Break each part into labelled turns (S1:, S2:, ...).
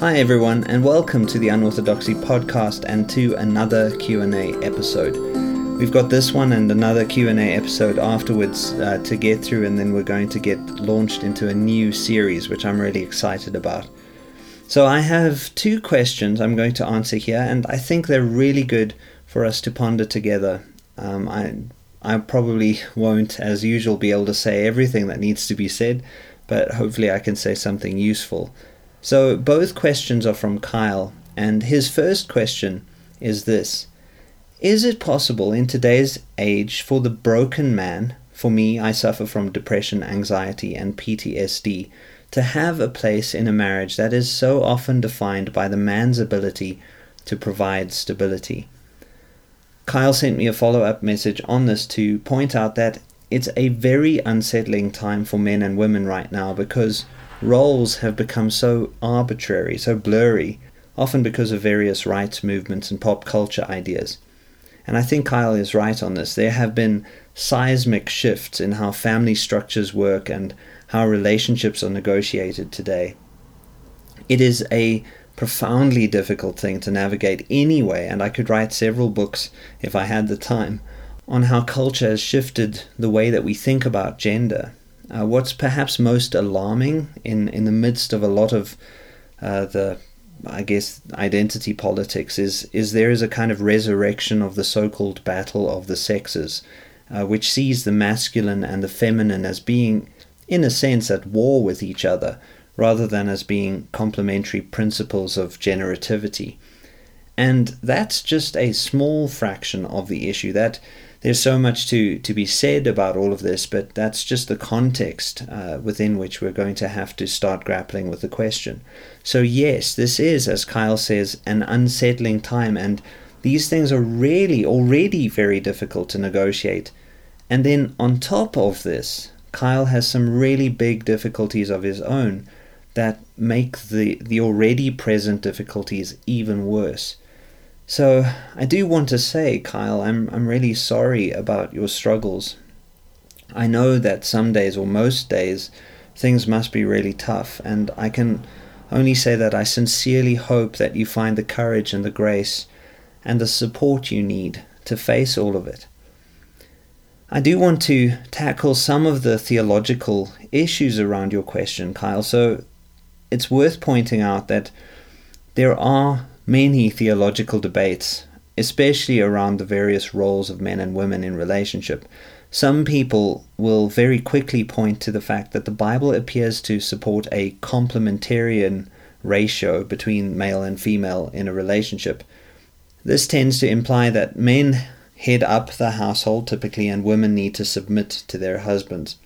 S1: Hi everyone and welcome to the Unorthodoxy podcast and to another Q&A episode. We've got this one and another Q&A episode afterwards uh, to get through and then we're going to get launched into a new series which I'm really excited about. So I have two questions I'm going to answer here and I think they're really good for us to ponder together. Um, I I probably won't, as usual, be able to say everything that needs to be said, but hopefully I can say something useful. So both questions are from Kyle, and his first question is this Is it possible in today's age for the broken man, for me, I suffer from depression, anxiety, and PTSD, to have a place in a marriage that is so often defined by the man's ability to provide stability? Kyle sent me a follow up message on this to point out that it's a very unsettling time for men and women right now because roles have become so arbitrary, so blurry, often because of various rights movements and pop culture ideas. And I think Kyle is right on this. There have been seismic shifts in how family structures work and how relationships are negotiated today. It is a profoundly difficult thing to navigate anyway, and I could write several books if I had the time on how culture has shifted the way that we think about gender uh, what's perhaps most alarming in, in the midst of a lot of uh, the, I guess, identity politics is, is there is a kind of resurrection of the so called battle of the sexes, uh, which sees the masculine and the feminine as being, in a sense, at war with each other, rather than as being complementary principles of generativity. And that's just a small fraction of the issue. That there's so much to, to be said about all of this, but that's just the context uh, within which we're going to have to start grappling with the question. So, yes, this is, as Kyle says, an unsettling time, and these things are really already very difficult to negotiate. And then on top of this, Kyle has some really big difficulties of his own that make the, the already present difficulties even worse. So I do want to say, Kyle, I'm I'm really sorry about your struggles. I know that some days or most days things must be really tough, and I can only say that I sincerely hope that you find the courage and the grace and the support you need to face all of it. I do want to tackle some of the theological issues around your question, Kyle, so it's worth pointing out that there are many theological debates, especially around the various roles of men and women in relationship. Some people will very quickly point to the fact that the Bible appears to support a complementarian ratio between male and female in a relationship. This tends to imply that men head up the household typically and women need to submit to their husbands.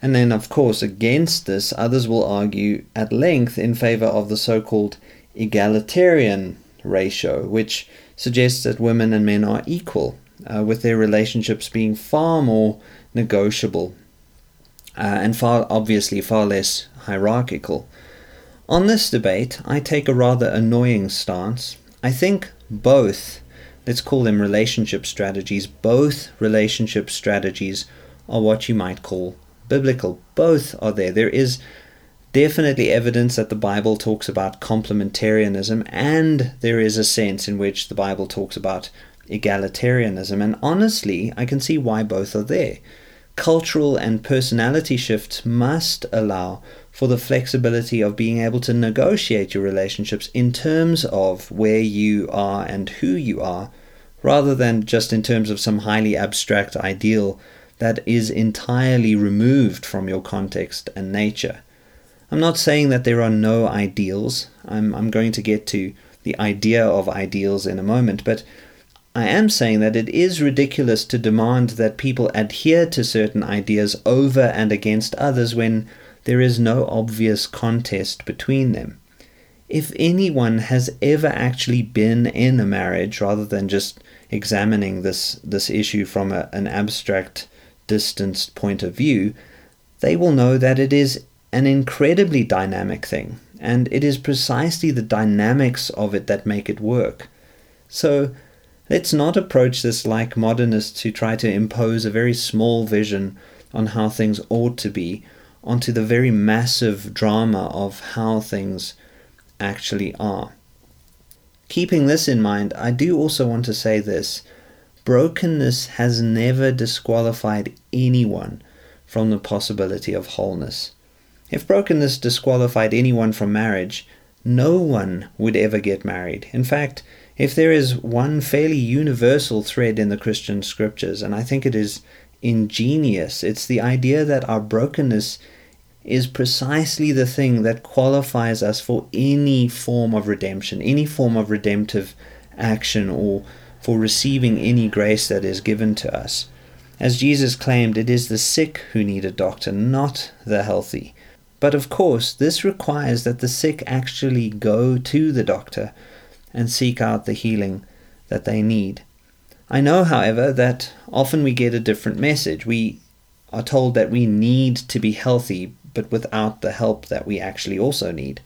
S1: And then, of course, against this, others will argue at length in favor of the so called egalitarian ratio, which suggests that women and men are equal, uh, with their relationships being far more negotiable uh, and far obviously far less hierarchical. On this debate, I take a rather annoying stance. I think both, let's call them relationship strategies, both relationship strategies are what you might call biblical. Both are there. There is definitely evidence that the Bible talks about complementarianism, and there is a sense in which the Bible talks about egalitarianism. And honestly, I can see why both are there. Cultural and personality shifts must allow for the flexibility of being able to negotiate your relationships in terms of where you are and who you are, rather than just in terms of some highly abstract ideal that is entirely removed from your context and nature. I'm not saying that there are no ideals. I'm, I'm going to get to the idea of ideals in a moment, but I am saying that it is ridiculous to demand that people adhere to certain ideas over and against others when there is no obvious contest between them. If anyone has ever actually been in a marriage rather than just examining this, this issue from a, an abstract, distanced point of view, they will know that it is an incredibly dynamic thing, and it is precisely the dynamics of it that make it work. So, let's not approach this like modernists who try to impose a very small vision on how things ought to be onto the very massive drama of how things actually are. Keeping this in mind, I do also want to say this brokenness has never disqualified anyone from the possibility of wholeness. If brokenness disqualified anyone from marriage, no one would ever get married. In fact, if there is one fairly universal thread in the Christian scriptures, and I think it is ingenious, it's the idea that our brokenness is precisely the thing that qualifies us for any form of redemption, any form of redemptive action, or for receiving any grace that is given to us. As Jesus claimed, it is the sick who need a doctor, not the healthy. But of course, this requires that the sick actually go to the doctor and seek out the healing that they need. I know, however, that often we get a different message. We are told that we need to be healthy, but without the help that we actually also need.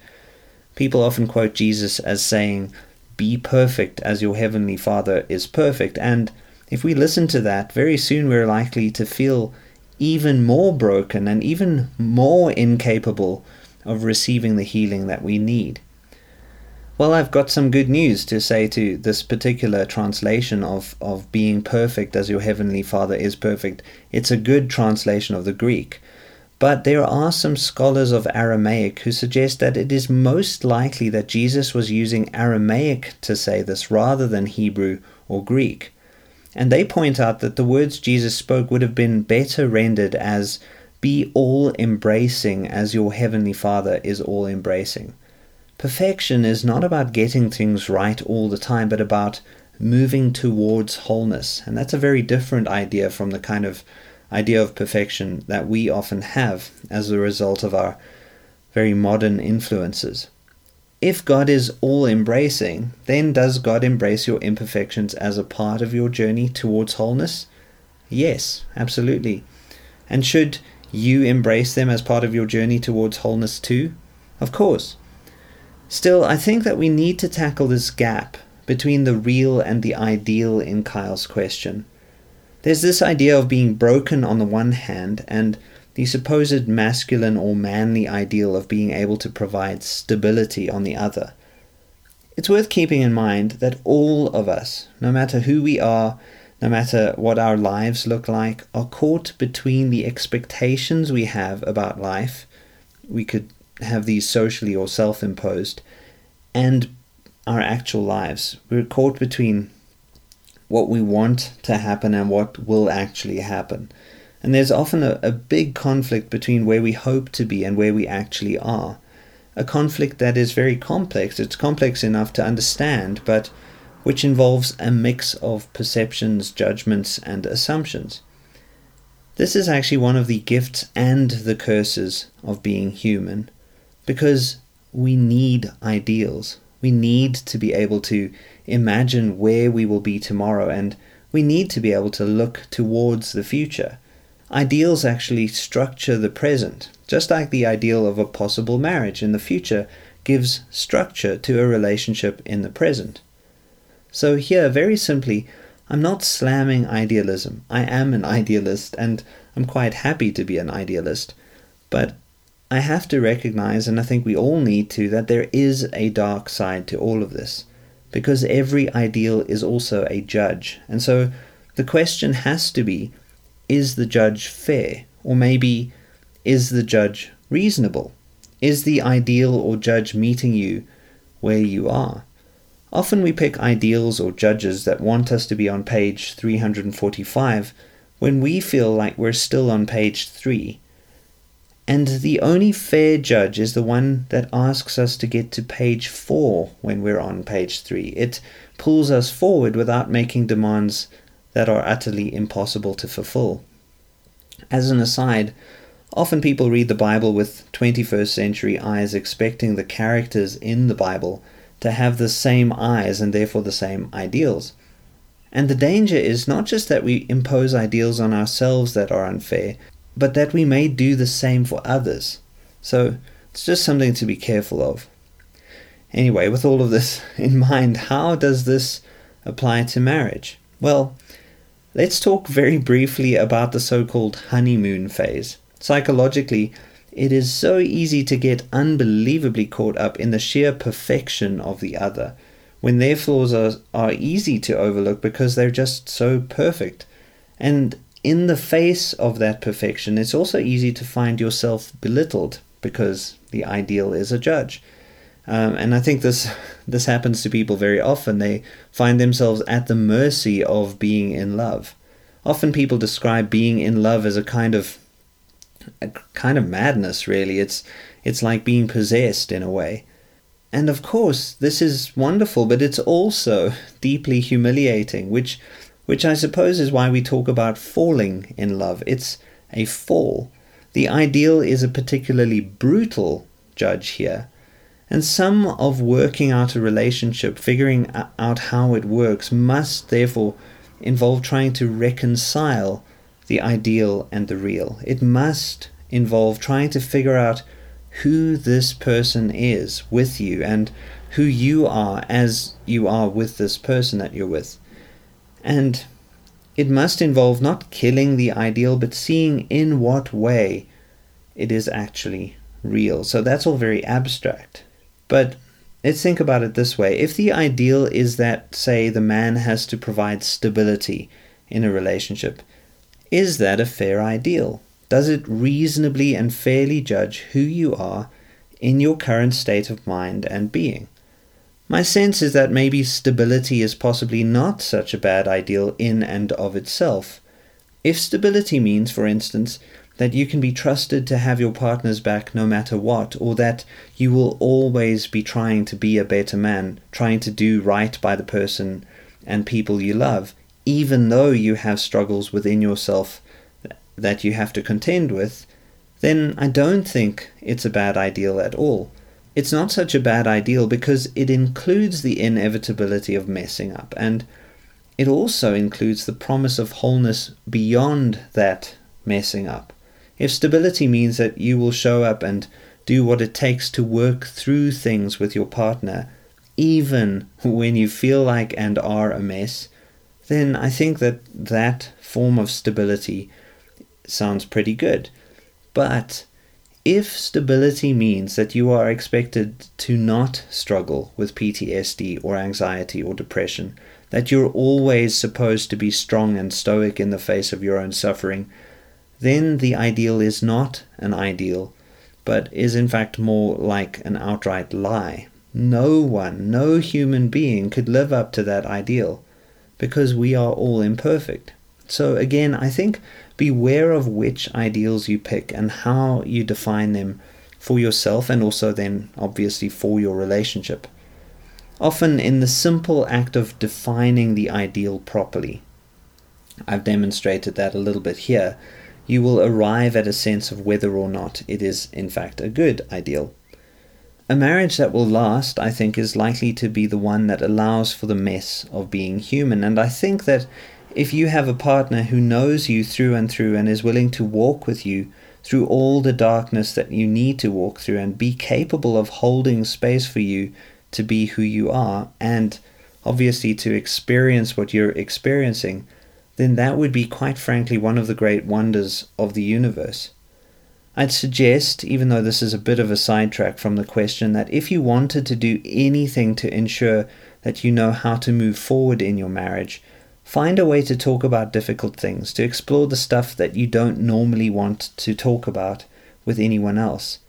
S1: People often quote Jesus as saying, Be perfect as your heavenly Father is perfect. And if we listen to that, very soon we're likely to feel even more broken and even more incapable of receiving the healing that we need. Well, I've got some good news to say to this particular translation of, of being perfect as your heavenly Father is perfect. It's a good translation of the Greek. But there are some scholars of Aramaic who suggest that it is most likely that Jesus was using Aramaic to say this rather than Hebrew or Greek. And they point out that the words Jesus spoke would have been better rendered as be all embracing as your heavenly Father is all embracing. Perfection is not about getting things right all the time, but about moving towards wholeness. And that's a very different idea from the kind of idea of perfection that we often have as a result of our very modern influences. If God is all embracing, then does God embrace your imperfections as a part of your journey towards wholeness? Yes, absolutely. And should you embrace them as part of your journey towards wholeness too? Of course. Still, I think that we need to tackle this gap between the real and the ideal in Kyle's question. There's this idea of being broken on the one hand and the supposed masculine or manly ideal of being able to provide stability on the other. It's worth keeping in mind that all of us, no matter who we are, no matter what our lives look like, are caught between the expectations we have about life. We could have these socially or self imposed, and our actual lives. We're caught between what we want to happen and what will actually happen. And there's often a, a big conflict between where we hope to be and where we actually are. A conflict that is very complex. It's complex enough to understand, but which involves a mix of perceptions, judgments, and assumptions. This is actually one of the gifts and the curses of being human because we need ideals. We need to be able to imagine where we will be tomorrow, and we need to be able to look towards the future. Ideals actually structure the present, just like the ideal of a possible marriage in the future gives structure to a relationship in the present. So, here, very simply, I'm not slamming idealism. I am an idealist, and I'm quite happy to be an idealist. But I have to recognize, and I think we all need to, that there is a dark side to all of this, because every ideal is also a judge. And so the question has to be is the judge fair? Or maybe is the judge reasonable? Is the ideal or judge meeting you where you are? Often we pick ideals or judges that want us to be on page 345 when we feel like we're still on page 3 and the only fair judge is the one that asks us to get to page 4 when we're on page 3. It pulls us forward without making demands that are utterly impossible to fulfill. As an aside, often people read the Bible with 21st century eyes, expecting the characters in the Bible to have the same eyes and therefore the same ideals. And the danger is not just that we impose ideals on ourselves that are unfair, but that we may do the same for others. So it's just something to be careful of. Anyway, with all of this in mind, how does this apply to marriage? Well, let's talk very briefly about the so called honeymoon phase. Psychologically, it is so easy to get unbelievably caught up in the sheer perfection of the other, when their flaws are, are easy to overlook because they're just so perfect. And in the face of that perfection, it's also easy to find yourself belittled because the ideal is a judge. Um, and I think this this happens to people very often. They find themselves at the mercy of being in love. Often people describe being in love as a kind of a kind of madness. Really, it's it's like being possessed in a way. And of course, this is wonderful, but it's also deeply humiliating, which which I suppose is why we talk about falling in love. It's a fall. The ideal is a particularly brutal judge here. And some of working out a relationship, figuring out how it works, must therefore involve trying to reconcile the ideal and the real. It must involve trying to figure out who this person is with you and who you are as you are with this person that you're with. And it must involve not killing the ideal, but seeing in what way it is actually real. So that's all very abstract. But let's think about it this way if the ideal is that, say, the man has to provide stability in a relationship, is that a fair ideal? Does it reasonably and fairly judge who you are in your current state of mind and being? My sense is that maybe stability is possibly not such a bad ideal in and of itself. If stability means, for instance, that you can be trusted to have your partner's back no matter what, or that you will always be trying to be a better man, trying to do right by the person and people you love, even though you have struggles within yourself that you have to contend with, then I don't think it's a bad ideal at all. It's not such a bad ideal because it includes the inevitability of messing up, and it also includes the promise of wholeness beyond that messing up. If stability means that you will show up and do what it takes to work through things with your partner, even when you feel like and are a mess, then I think that that form of stability sounds pretty good. But if stability means that you are expected to not struggle with PTSD or anxiety or depression, that you're always supposed to be strong and stoic in the face of your own suffering, then the ideal is not an ideal, but is in fact more like an outright lie. No one, no human being could live up to that ideal because we are all imperfect. So, again, I think beware of which ideals you pick and how you define them for yourself and also then obviously for your relationship. Often, in the simple act of defining the ideal properly, I've demonstrated that a little bit here, you will arrive at a sense of whether or not it is, in fact, a good ideal. A marriage that will last, I think, is likely to be the one that allows for the mess of being human, and I think that if you have a partner who knows you through and through and is willing to walk with you through all the darkness that you need to walk through and be capable of holding space for you to be who you are and obviously to experience what you're experiencing, then that would be quite frankly one of the great wonders of the universe. I'd suggest, even though this is a bit of a sidetrack from the question, that if you wanted to do anything to ensure that you know how to move forward in your marriage, Find a way to talk about difficult things, to explore the stuff that you don't normally want to talk about with anyone else.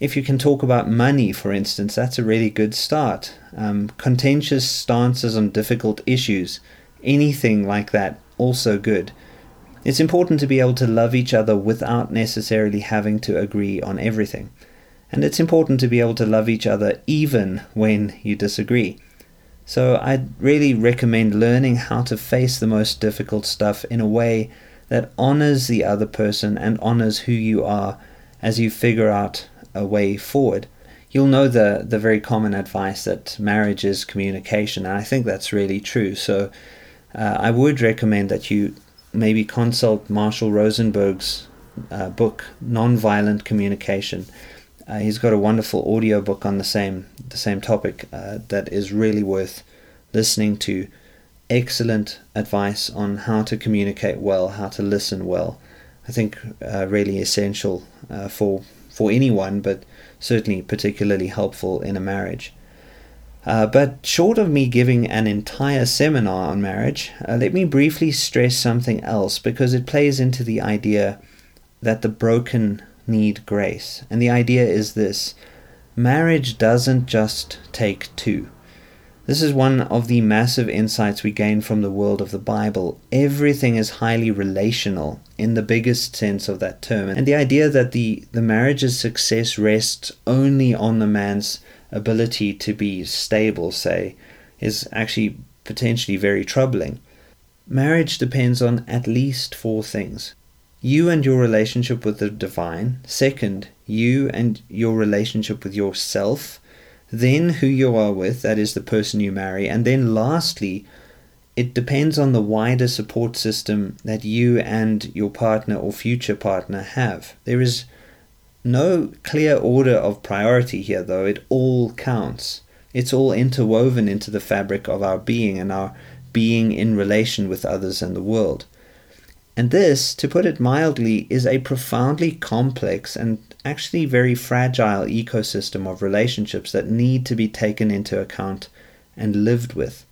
S1: If you can talk about money, for instance, that's a really good start. Um, contentious stances on difficult issues, anything like that, also good. It's important to be able to love each other without necessarily having to agree on everything. And it's important to be able to love each other even when you disagree. So I'd really recommend learning how to face the most difficult stuff in a way that honors the other person and honors who you are as you figure out a way forward. You'll know the, the very common advice that marriage is communication, and I think that's really true. So uh, I would recommend that you maybe consult Marshall Rosenberg's uh, book, Nonviolent Communication. Uh, he's got a wonderful audio book on the same the same topic uh, that is really worth listening to. Excellent advice on how to communicate well, how to listen well. I think uh, really essential uh, for for anyone, but certainly particularly helpful in a marriage. Uh, but short of me giving an entire seminar on marriage, uh, let me briefly stress something else because it plays into the idea that the broken need grace. And the idea is this marriage doesn't just take two. This is one of the massive insights we gain from the world of the Bible. Everything is highly relational in the biggest sense of that term. And the idea that the, the marriage's success rests only on the man's ability to be stable, say, is actually potentially very troubling. Marriage depends on at least four things you and your relationship with the divine, second, you and your relationship with yourself then who you are with, that is the person you marry, and then lastly, it depends on the wider support system that you and your partner or future partner have. There is no clear order of priority here, though, it all counts. It's all interwoven into the fabric of our being and our being in relation with others and the world. And this, to put it mildly, is a profoundly complex and actually very fragile ecosystem of relationships that need to be taken into account and lived with.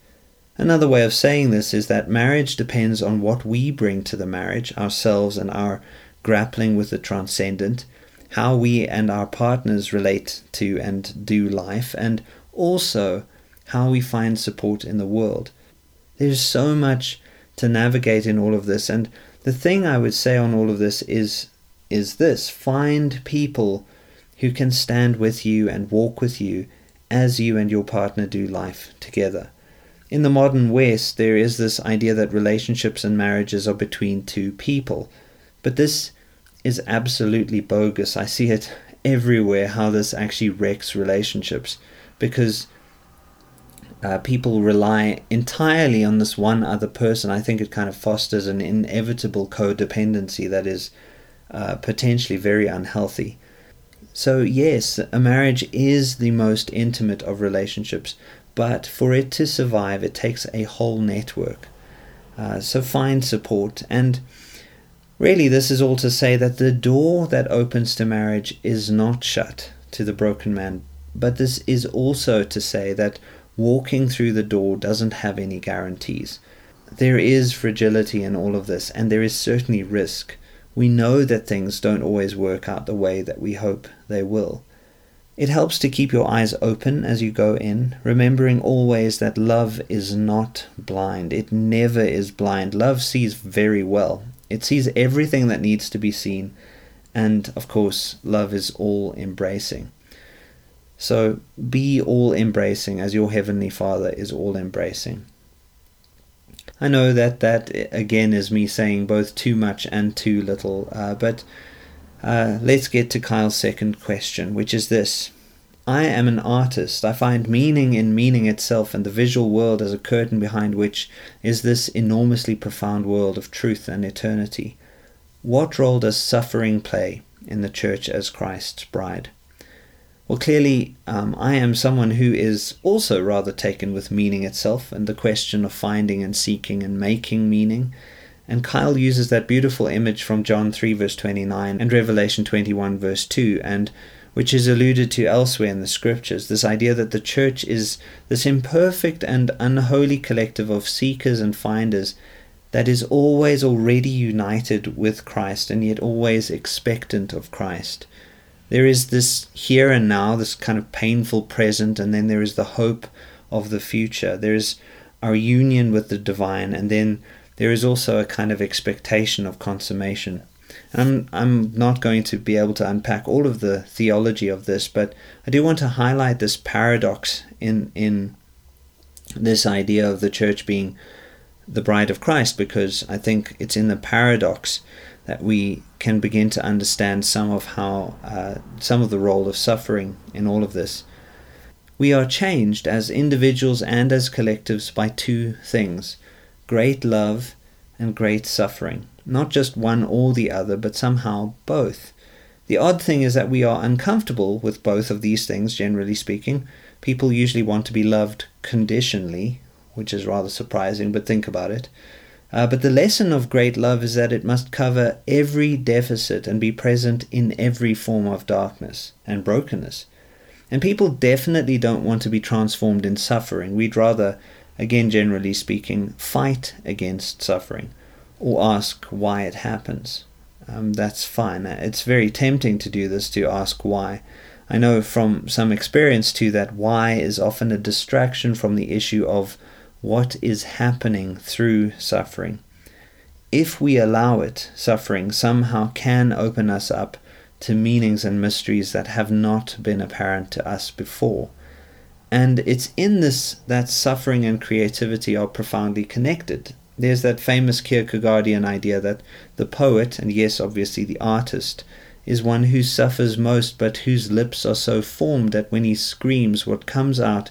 S1: Another way of saying this is that marriage depends on what we bring to the marriage, ourselves and our grappling with the transcendent, how we and our partners relate to and do life, and also how we find support in the world. There's so much to navigate in all of this, and the thing I would say on all of this is is this find people who can stand with you and walk with you as you and your partner do life together. In the modern West, there is this idea that relationships and marriages are between two people. But this is absolutely bogus. I see it everywhere how this actually wrecks relationships because uh, people rely entirely on this one other person. I think it kind of fosters an inevitable codependency that is uh, potentially very unhealthy. So, yes, a marriage is the most intimate of relationships, but for it to survive, it takes a whole network. Uh, so, find support. And really, this is all to say that the door that opens to marriage is not shut to the broken man, but this is also to say that walking through the door doesn't have any guarantees. There is fragility in all of this, and there is certainly risk we know that things don't always work out the way that we hope they will. It helps to keep your eyes open as you go in, remembering always that love is not blind. It never is blind. Love sees very well, it sees everything that needs to be seen, and of course, love is all embracing. So be all embracing as your Heavenly Father is all embracing. I know that that again is me saying both too much and too little, uh, but uh, let's get to Kyle's second question, which is this. I am an artist. I find meaning in meaning itself and the visual world as a curtain behind which is this enormously profound world of truth and eternity. What role does suffering play in the church as Christ's bride? Well, clearly, um, I am someone who is also rather taken with meaning itself and the question of finding and seeking and making meaning. And Kyle uses that beautiful image from John 3, verse 29, and Revelation 21, verse 2, and which is alluded to elsewhere in the scriptures this idea that the church is this imperfect and unholy collective of seekers and finders that is always already united with Christ and yet always expectant of Christ there is this here and now, this kind of painful present, and then there is the hope of the future. There is our union with the divine, and then there is also a kind of expectation of consummation. I'm, I'm not going to be able to unpack all of the theology of this, but I do want to highlight this paradox in, in this idea of the church being the bride of Christ, because I think it's in the paradox that we can begin to understand some of how uh, some of the role of suffering in all of this. We are changed as individuals and as collectives by two things great love and great suffering. Not just one or the other, but somehow both. The odd thing is that we are uncomfortable with both of these things, generally speaking. People usually want to be loved conditionally, which is rather surprising, but think about it. Uh, but the lesson of great love is that it must cover every deficit and be present in every form of darkness and brokenness. And people definitely don't want to be transformed in suffering. We'd rather, again, generally speaking, fight against suffering or ask why it happens. Um, that's fine. It's very tempting to do this, to ask why. I know from some experience too that why is often a distraction from the issue of what is happening through suffering. If we allow it, suffering somehow can open us up to meanings and mysteries that have not been apparent to us before. And it's in this that suffering and creativity are profoundly connected. There's that famous Kierkegaardian idea that the poet, and yes, obviously the artist, is one who suffers most, but whose lips are so formed that when he screams, what comes out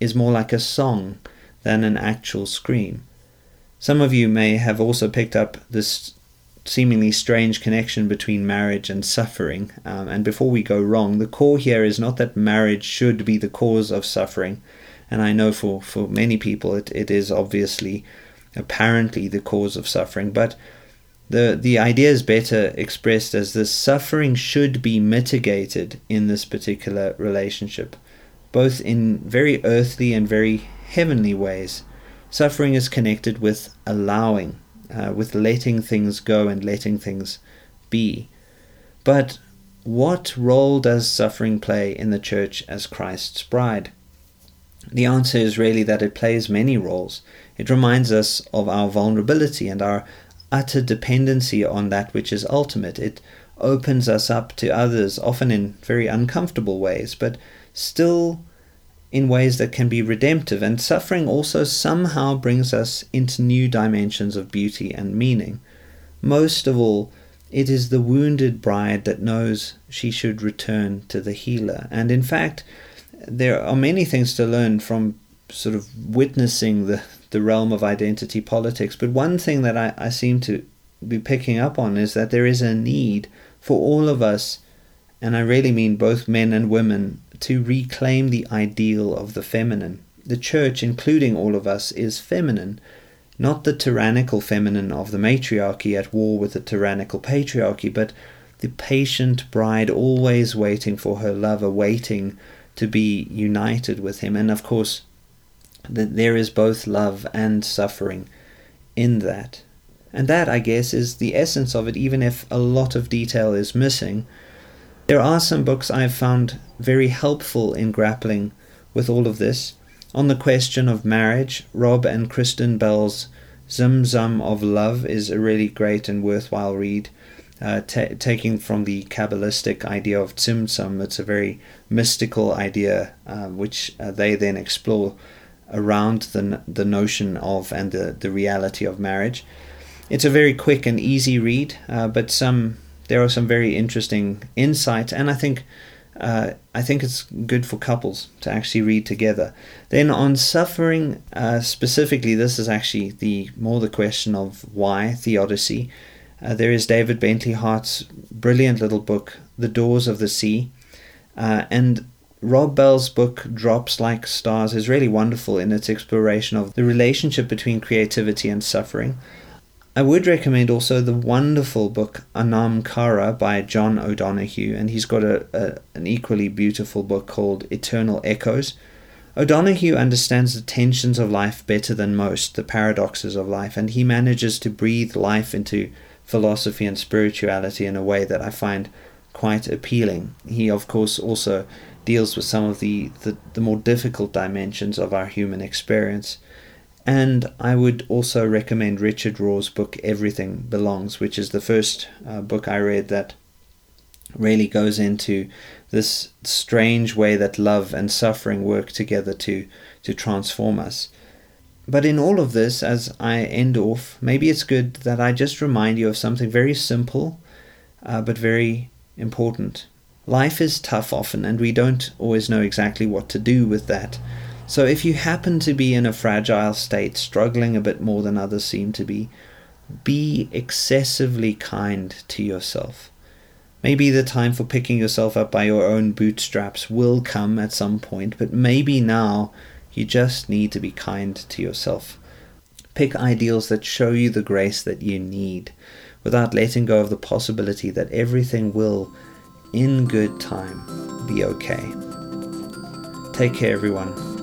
S1: is more like a song than an actual scream. Some of you may have also picked up this seemingly strange connection between marriage and suffering. Um, and before we go wrong, the core here is not that marriage should be the cause of suffering. And I know for, for many people it, it is obviously apparently the cause of suffering, but the, the idea is better expressed as this suffering should be mitigated in this particular relationship, both in very earthly and very heavenly ways. Suffering is connected with allowing, uh, with letting things go and letting things be. But what role does suffering play in the church as Christ's bride? The answer is really that it plays many roles. It reminds us of our vulnerability and our utter dependency on that which is ultimate. It opens us up to others, often in very uncomfortable ways, but still in ways that can be redemptive. And suffering also somehow brings us into new dimensions of beauty and meaning. Most of all, it is the wounded bride that knows she should return to the healer. And in fact, there are many things to learn from sort of witnessing the, the realm of identity politics. But one thing that I, I seem to be picking up on is that there is a need for all of us, and I really mean both men and women, to reclaim the ideal of the feminine. The church, including all of us, is feminine, not the tyrannical feminine of the matriarchy at war with the tyrannical patriarchy, but the patient bride always waiting for her lover, waiting to be united with him. And of course, that there is both love and suffering in that. And that, I guess, is the essence of it, even if a lot of detail is missing. There are some books I've found very helpful in grappling with all of this. On the question of marriage, Rob and Kristen Bell's Zimzum of Love is a really great and worthwhile read. Uh, t- taking from the Kabbalistic idea of Tzimtzum, it's a very mystical idea uh, which uh, they then explore around the, the notion of and the, the reality of marriage. It's a very quick and easy read, uh, but some there are some very interesting insights, and I think uh, I think it's good for couples to actually read together. Then on suffering uh, specifically, this is actually the more the question of why theodicy. Uh, there is David Bentley Hart's brilliant little book, The Doors of the Sea, uh, and Rob Bell's book, Drops Like Stars, is really wonderful in its exploration of the relationship between creativity and suffering. I would recommend also the wonderful book Anam Cara by John O'Donohue, and he's got a, a, an equally beautiful book called Eternal Echoes. O'Donohue understands the tensions of life better than most, the paradoxes of life, and he manages to breathe life into philosophy and spirituality in a way that I find quite appealing. He, of course, also deals with some of the, the, the more difficult dimensions of our human experience. And I would also recommend Richard Rohr's book Everything Belongs, which is the first uh, book I read that really goes into this strange way that love and suffering work together to, to transform us. But in all of this, as I end off, maybe it's good that I just remind you of something very simple uh, but very important. Life is tough often, and we don't always know exactly what to do with that. So if you happen to be in a fragile state, struggling a bit more than others seem to be, be excessively kind to yourself. Maybe the time for picking yourself up by your own bootstraps will come at some point, but maybe now you just need to be kind to yourself. Pick ideals that show you the grace that you need without letting go of the possibility that everything will, in good time, be okay. Take care, everyone.